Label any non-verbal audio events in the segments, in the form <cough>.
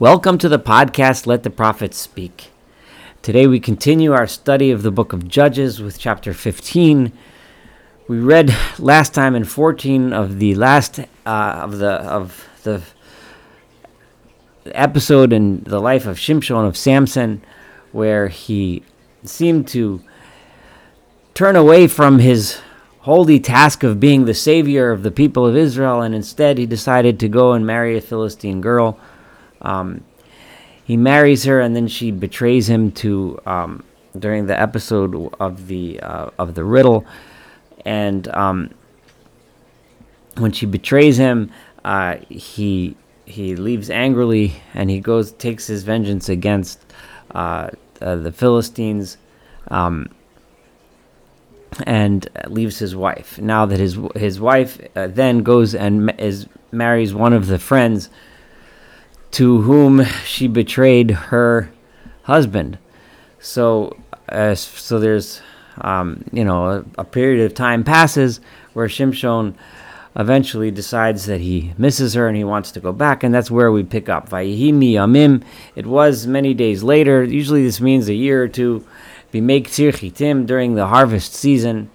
Welcome to the podcast, Let the Prophets Speak. Today we continue our study of the book of Judges with chapter 15. We read last time in 14 of the last uh, of the of the episode in the life of Shimshon of Samson, where he seemed to turn away from his holy task of being the savior of the people of Israel, and instead he decided to go and marry a Philistine girl um, he marries her, and then she betrays him to um, during the episode of the uh, of the riddle, and um, when she betrays him, uh, he he leaves angrily, and he goes takes his vengeance against uh, uh the Philistines. Um, and leaves his wife. Now that his his wife uh, then goes and is marries one of the friends to whom she betrayed her husband. So, uh, so there's, um, you know, a, a, period of time passes where Shimshon eventually decides that he misses her and he wants to go back, and that's where we pick up. Vayihimi Yamim. It was many days later. Usually, this means a year or two. Bimek Tzir during the harvest season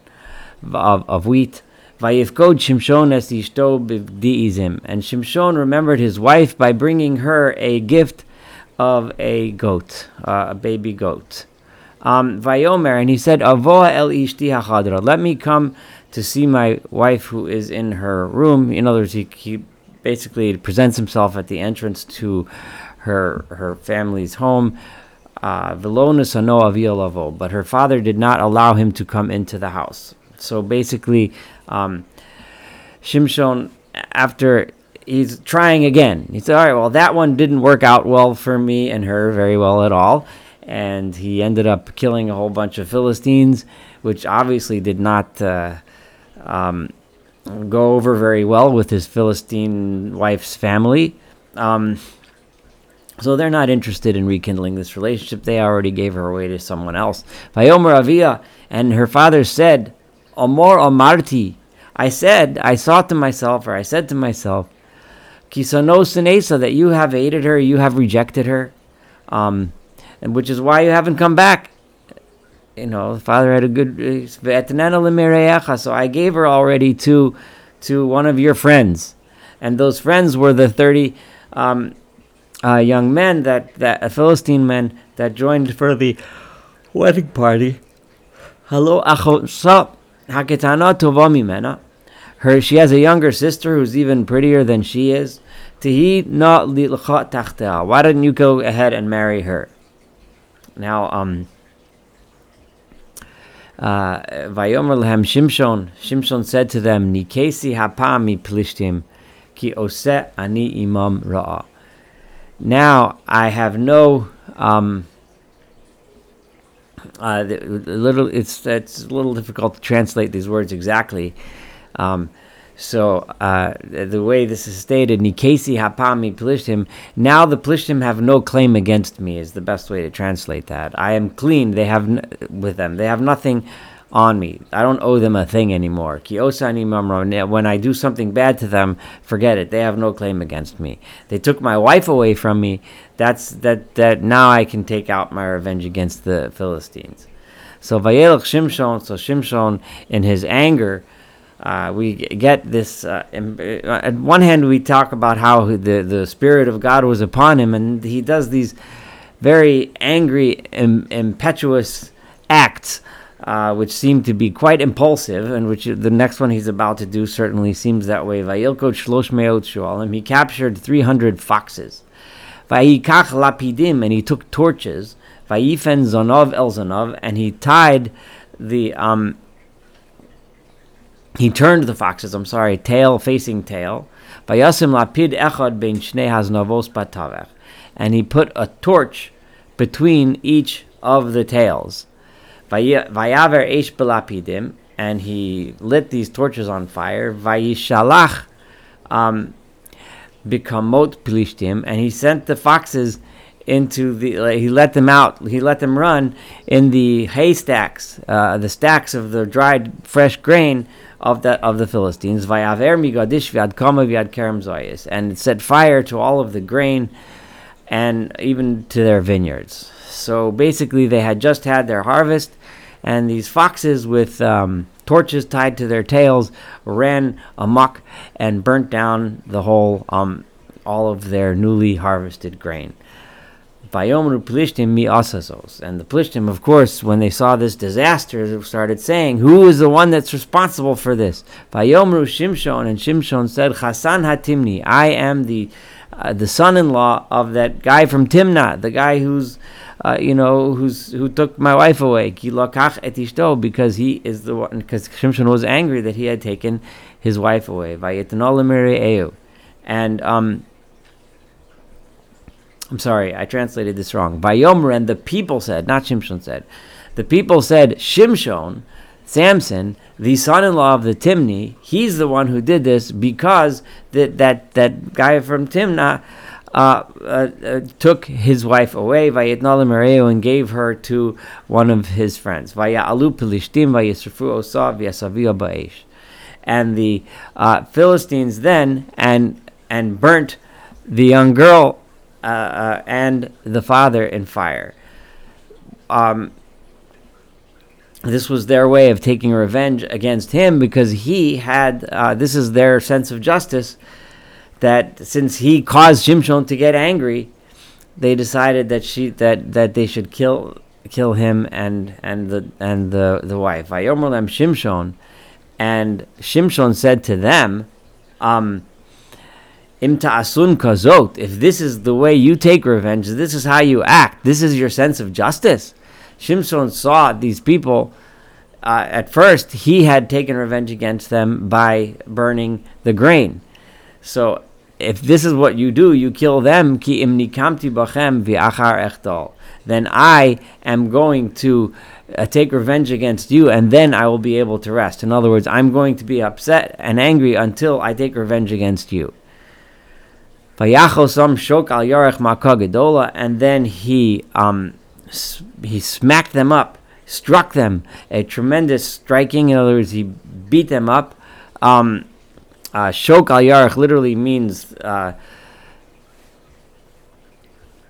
of, of wheat. Vayifkod Shimshon es ishto b'di'izim. And Shimshon remembered his wife by bringing her a gift of a goat, uh, a baby goat. Um, Vayomer, and he said, Avoa el ishti hachadra. Let me come to see my wife who is in her room. In other words, he, he basically presents himself at the entrance to her her family's home. Uh, but her father did not allow him to come into the house. So basically, um, Shimshon, after he's trying again, he said, "All right, well, that one didn't work out well for me and her very well at all." And he ended up killing a whole bunch of Philistines, which obviously did not uh, um, go over very well with his Philistine wife's family. Um, so they're not interested in rekindling this relationship. They already gave her away to someone else. Vayomer Avia, and her father said, Amor Amarti. I said, I thought to myself, or I said to myself, Kisano Sinesa, that you have hated her, you have rejected her, um, and which is why you haven't come back. You know, the father had a good. So I gave her already to, to one of your friends, and those friends were the thirty um, uh, young men that that uh, Philistine men that joined for the wedding party. Hello, achot Haketana tova mimena. Her, she has a younger sister who's even prettier than she is. Tihi na lilchat tachtea. Why didn't you go ahead and marry her? Now, um, uh, Vayomer lehem Shimshon. Shimshon said to them, Nikesi hapami plishtim, ki ose ani imam ra'a. Now I have no um, uh, little it's it's a little difficult to translate these words exactly. Um, so uh, the way this is stated, Nikesi hapami plishtim. Now the plishtim have no claim against me is the best way to translate that. I am clean. They have n- with them. They have nothing on me. I don't owe them a thing anymore. When I do something bad to them, forget it. They have no claim against me. They took my wife away from me. That's that. That now I can take out my revenge against the Philistines. So Vayelach Shimshon. So Shimshon, in his anger. Uh, we get this. Uh, uh, at one hand, we talk about how the, the Spirit of God was upon him, and he does these very angry, Im- impetuous acts uh, which seem to be quite impulsive, and which the next one he's about to do certainly seems that way. Vayilkot shlosh meot shualim. He captured 300 foxes. Vayikach lapidim, and he took torches. Vayifen zonov el zonov, and he tied the um, he turned the foxes. I'm sorry, tail facing tail. Vayasim lapid echad ben shnei haznavos batavech, and he put a torch between each of the tails. Vayaver belapidim, and he lit these torches on fire. Vayishalach um, and he sent the foxes into the. He let them out. He let them run in the haystacks, uh, the stacks of the dried fresh grain of the of the Philistines. And it set fire to all of the grain and even to their vineyards. So basically, they had just had their harvest, and these foxes with um, torches tied to their tails ran amok and burnt down the whole, um, all of their newly harvested grain. Vayomru Plishtim mi asazos. And the Plishtim, of course, when they saw this disaster, started saying, Who is the one that's responsible for this? Vayomru Shimshon, and Shimshon said, Hasan Hatimni, I am the uh, the son-in-law of that guy from Timnah, the guy who's uh, you know, who's who took my wife away, because he is the one. Because Shimshon was angry that he had taken his wife away. And um, I'm sorry, I translated this wrong. And the people said, not Shimshon said, the people said Shimshon, Samson, the son-in-law of the Timni, he's the one who did this because that that that guy from Timnah uh, uh, uh, took his wife away, Vayetnalim and gave her to one of his friends. Vaya'alu Pilishtim Vayisrafu Osav Yasavia Ba'esh. And the uh, Philistines then and and burnt the young girl uh, uh, and the father in fire. Um, this was their way of taking revenge against him because he had this is their sense of justice that since he caused Shimshon to get angry, they decided that she that that they should kill kill him and and the and the the wife. Vayomer them Shimshon, and Shimshon said to them, um, Im kazot. If this is the way you take revenge, this is how you act. This is your sense of justice. Shimshon saw these people. Uh, at first, he had taken revenge against them by burning the grain. So if this is what you do, you kill them, ki echdal. Then I am going to uh, take revenge against you, and then I will be able to rest. In other words, I'm going to be upset and angry until I take revenge against you. and then he um, he smacked them up, struck them a tremendous striking. In other words, he beat them up. Um, uh, Shok al Yarech literally means uh,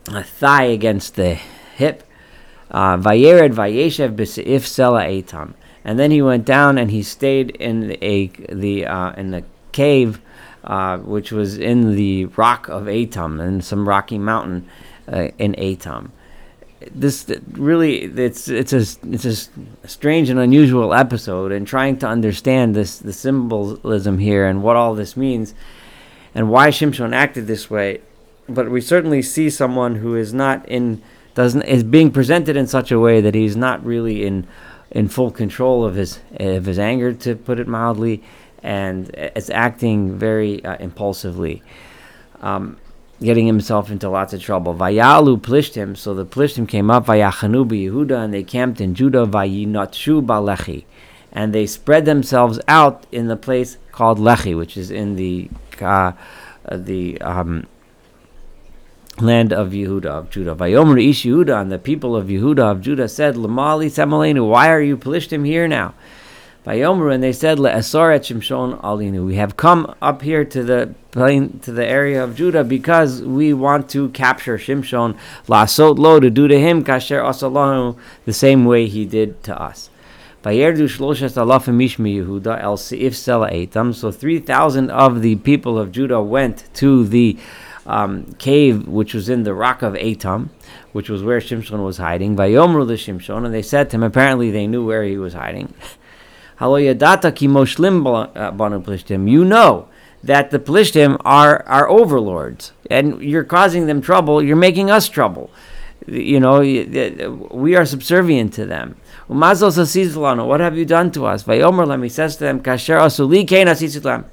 a thigh against the hip. Uh, Vayered Vayeshev b'seif sela etam. And then he went down and he stayed in a the uh, in the cave, uh, which was in the rock of Etam, in some rocky mountain uh, in Etam this really it's it's a it's a strange and unusual episode and trying to understand this the symbolism here and what all this means and why Shimshon acted this way. But we certainly see someone who is not in doesn't is being presented in such a way that he's not really in in full control of his of his anger to put it mildly and is acting very uh, impulsively. Um, getting himself into lots of trouble. Vayalu Plishtim, so the Plishtim came up, Vayachanu Yehuda, and they camped in Judah, Vayinatshu Balechi. And they spread themselves out in the place called Lechi, which is in the uh, the um, land of Yehuda, of Judah. Vayomer Ish Yehuda, and the people of Yehuda, of Judah said, Lamali Semalenu, why are you Plishtim here now? Vayomer, and they said, Le'esoret Shimshon Alinu. We have come up here to the plain, to the area of Judah because we want to capture Shimshon, Lasot Lo, to do to him Kasher Asalahu, the same way he did to us. Vayerdu Shloshes Alafim Mishmi Yehuda El Seif Sela. So 3,000 of the people of Judah went to the um, cave which was in the rock of Etam, which was where Shimshon was hiding. Vayomru the Shimshon, and they said to him, apparently they knew where he was hiding. <laughs> Uh, you know that the Plishtim are our overlords, and you're causing them trouble. You're making us trouble. You know, we are subservient to them. What have you done to us? Says to them,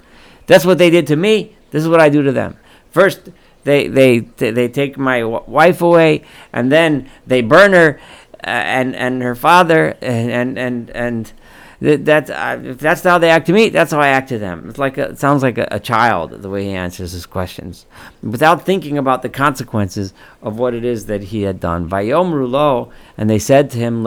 That's what they did to me. This is what I do to them. First, they they they take my wife away, and then they burn her, uh, and and her father, and and, and that, that's uh, if that's how they act to me, that's how I act to them. It's like a, it sounds like a, a, child the way he answers his questions, without thinking about the consequences of what it is that he had done. Vayomru lo, and they said to him,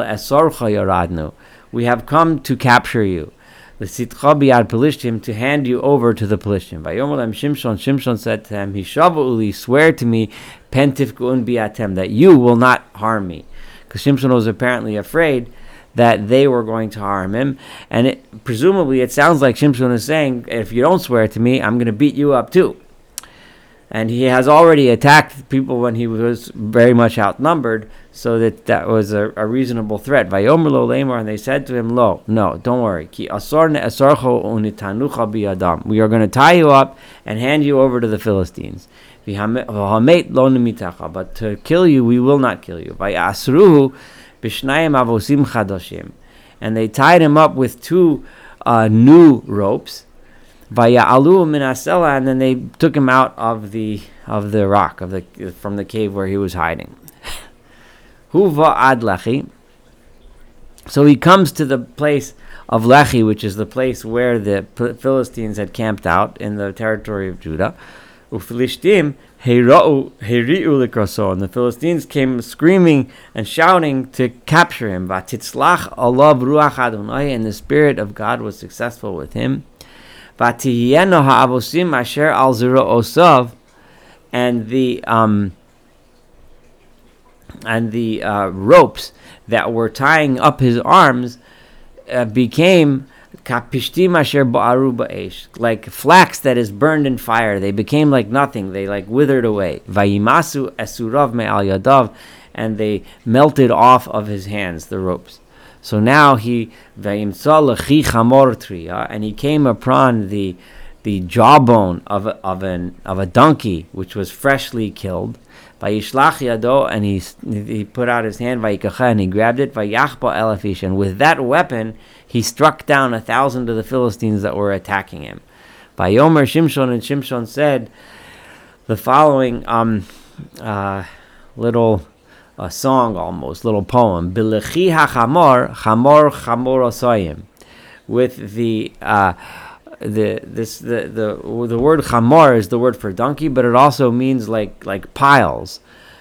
we have come to capture you." To hand you over to the Pelishtim. Vayomer Shimshon. Shimshon said to him, Hishavu uli, swear to me, pentifkun biatem, that you will not harm me. Because Shimshon was apparently afraid that they were going to harm him. And it, presumably, it sounds like Shimshon is saying, if you don't swear to me, I'm going to beat you up too. And he has already attacked people when he was very much outnumbered, so that that was a, a reasonable threat. Lo lemor, and they said to him, Lo, no, don't worry. Ki unitanucha We are going to tie you up and hand you over to the Philistines. But to kill you, we will not kill you. Vayasruhu b'shnayim avosim chadoshim, and they tied him up with two uh, new ropes. Vaya'alu minasela, and then they took him out of the of the rock of the from the cave where he was hiding. <laughs> Huva ad lechi. So he comes to the place of Lechi, which is the place where the Philistines had camped out in the territory of Judah. Ufilishtim and the Philistines came screaming and shouting to capture him. And the Spirit of God was successful with him. And the um, and the uh, ropes that were tying up his arms uh, became Kapishtim asher ba'aru ba'esh. Like flax that is burned in fire. They became like nothing. They like withered away. Vayimasu esurav me'al yadav. And they melted off of his hands, the ropes. So now he vayimsa and he came upon the the jawbone of a, of an of a donkey which was freshly killed. And he he put out his hand, and he grabbed it, and with that weapon he struck down a thousand of the Philistines that were attacking him. By Yomer Shimshon and Shimshon said the following um, uh, little song almost, little poem. Bilechi hachamor, chamor chamor osayim. With the uh, the this the, the the word chamor is the word for donkey, but it also means like like piles.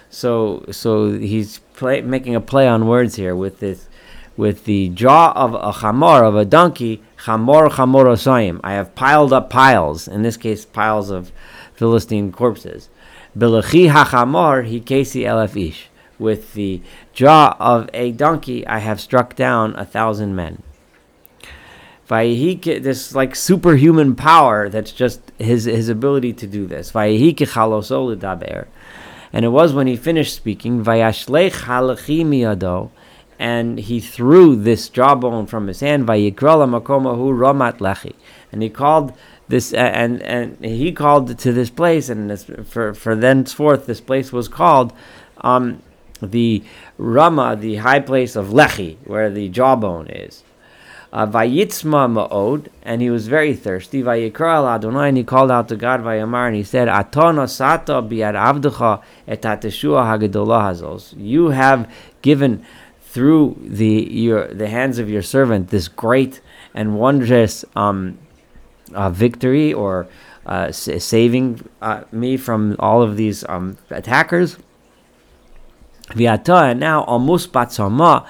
So so he's play, making a play on words here with this with the jaw of a chamor, of a donkey, chamor chamorosayim. I have piled up piles, in this case, piles of Philistine corpses. Bilachi hachamor hikesi elef. With the jaw of a donkey, I have struck down a thousand men. This like superhuman power that's just his his ability to do this. And it was when he finished speaking, Vayashlech halachi and he threw this jawbone from his hand. Vayikrola makomahu ramat lechi, and he called this, uh, and and he called to this place, and this, for for thenceforth this place was called um, the Rama, the high place of Lechi, where the jawbone is. Vayitzma ma'od, and he was very thirsty. Vayikra al Adonai, and he called out to God, Vayamar, and he said, Aton osata biad avdecha et hazos. You have given through the your the hands of your servant this great and wondrous um, uh, victory or uh, saving uh, me from all of these um, attackers. And now almost batzama,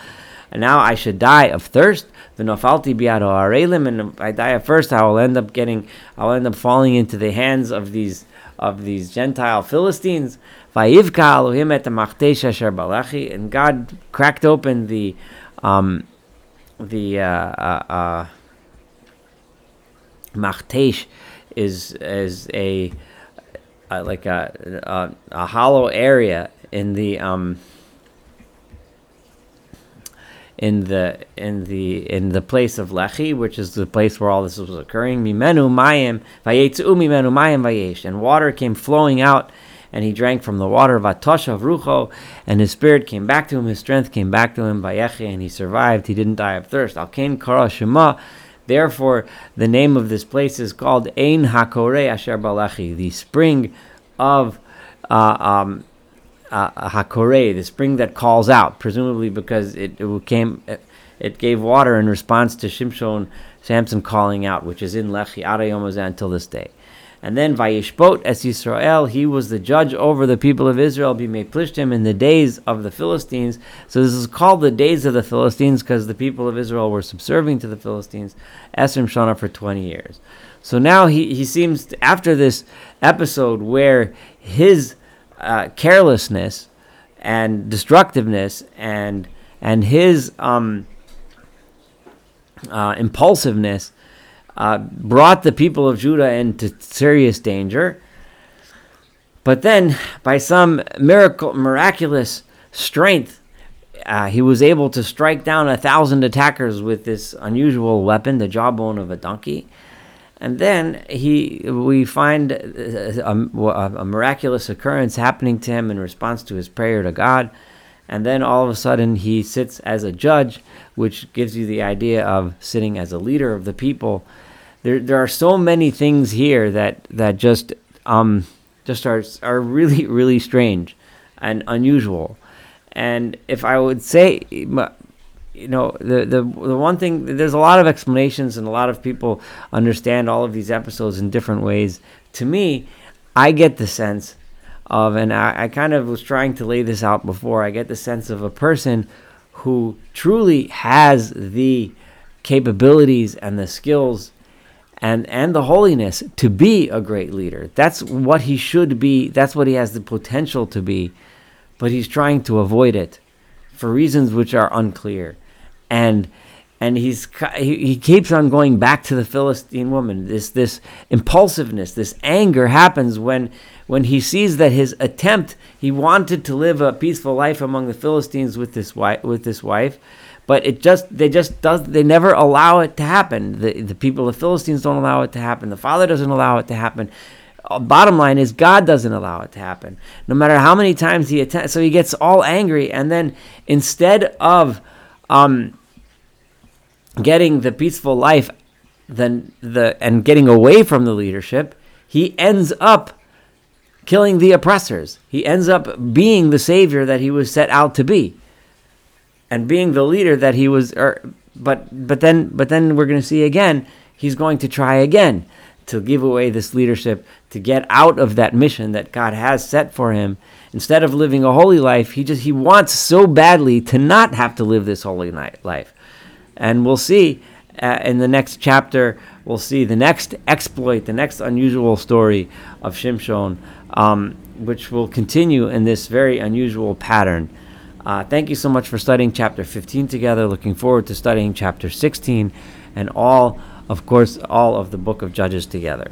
and now I should die of thirst. The nafalti biado arelim, and if I die of thirst, I will end up getting, I will end up falling into the hands of these of these Gentile Philistines. And God cracked open the um, the uh, uh, uh, is is a uh, like a, a, a hollow area in the um, in the in the in the place of Lechi, which is the place where all this was occurring. Mimenu mayim vayetzu mimenu mayim vayesh, and water came flowing out, and he drank from the water. Of rucho, and his spirit came back to him, his strength came back to him. Vayechi, and he survived. He didn't die of thirst. Alkain kara shema. Therefore, the name of this place is called Ein Hakore Asher Balachi, the spring of uh, um, uh, hakore, the spring that calls out, presumably because it, it came, it gave water in response to Shimshon Samson calling out, which is in Lechi Arayomazah until this day. And then Vayishbot es Yisrael, he was the judge over the people of Israel, Bimei Plishtim, in the days of the Philistines. So this is called the days of the Philistines because the people of Israel were subserving to the Philistines, Esrim Shana, for 20 years. So now he, he seems, to, after this episode where his uh, carelessness and destructiveness and and his um, uh, impulsiveness uh, brought the people of Judah into serious danger. But then, by some miracle, miraculous strength, uh, he was able to strike down a thousand attackers with this unusual weapon, the jawbone of a donkey. And then he, we find a, a, a, miraculous occurrence happening to him in response to his prayer to God. And then all of a sudden he sits as a judge, which gives you the idea of sitting as a leader of the people. There, there are so many things here that that just um, just are are really really strange and unusual. And if I would say, you know, the, the the one thing there's a lot of explanations and a lot of people understand all of these episodes in different ways. To me, I get the sense of, and I, I kind of was trying to lay this out before. I get the sense of a person who truly has the capabilities and the skills and and the holiness to be a great leader. That's what he should be. That's what he has the potential to be but he's trying to avoid it for reasons which are unclear. And and he's he, keeps on going back to the Philistine woman. This this impulsiveness, this anger happens when when he sees that his attempt he wanted to live a peaceful life among the Philistines with this wife with this wife, but it just they just does they never allow it to happen. The the people of the Philistines don't allow it to happen. The father doesn't allow it to happen. Uh, bottom line is God doesn't allow it to happen. No matter how many times he attempts, so he gets all angry, and then instead of um, getting the peaceful life, then the and getting away from the leadership, he ends up killing the oppressors. He ends up being the savior that he was set out to be, and being the leader that he was. Er, but but then but then we're going to see again. He's going to try again to give away this leadership, to get out of that mission that God has set for him. Instead of living a holy life, he just he wants so badly to not have to live this holy night life. And we'll see uh, in the next chapter, we'll see the next exploit, the next unusual story of Shimshon, um, which will continue in this very unusual pattern. Uh, thank you so much for studying chapter 15 together. Looking forward to studying chapter 16 and all of course, all of the book of Judges together.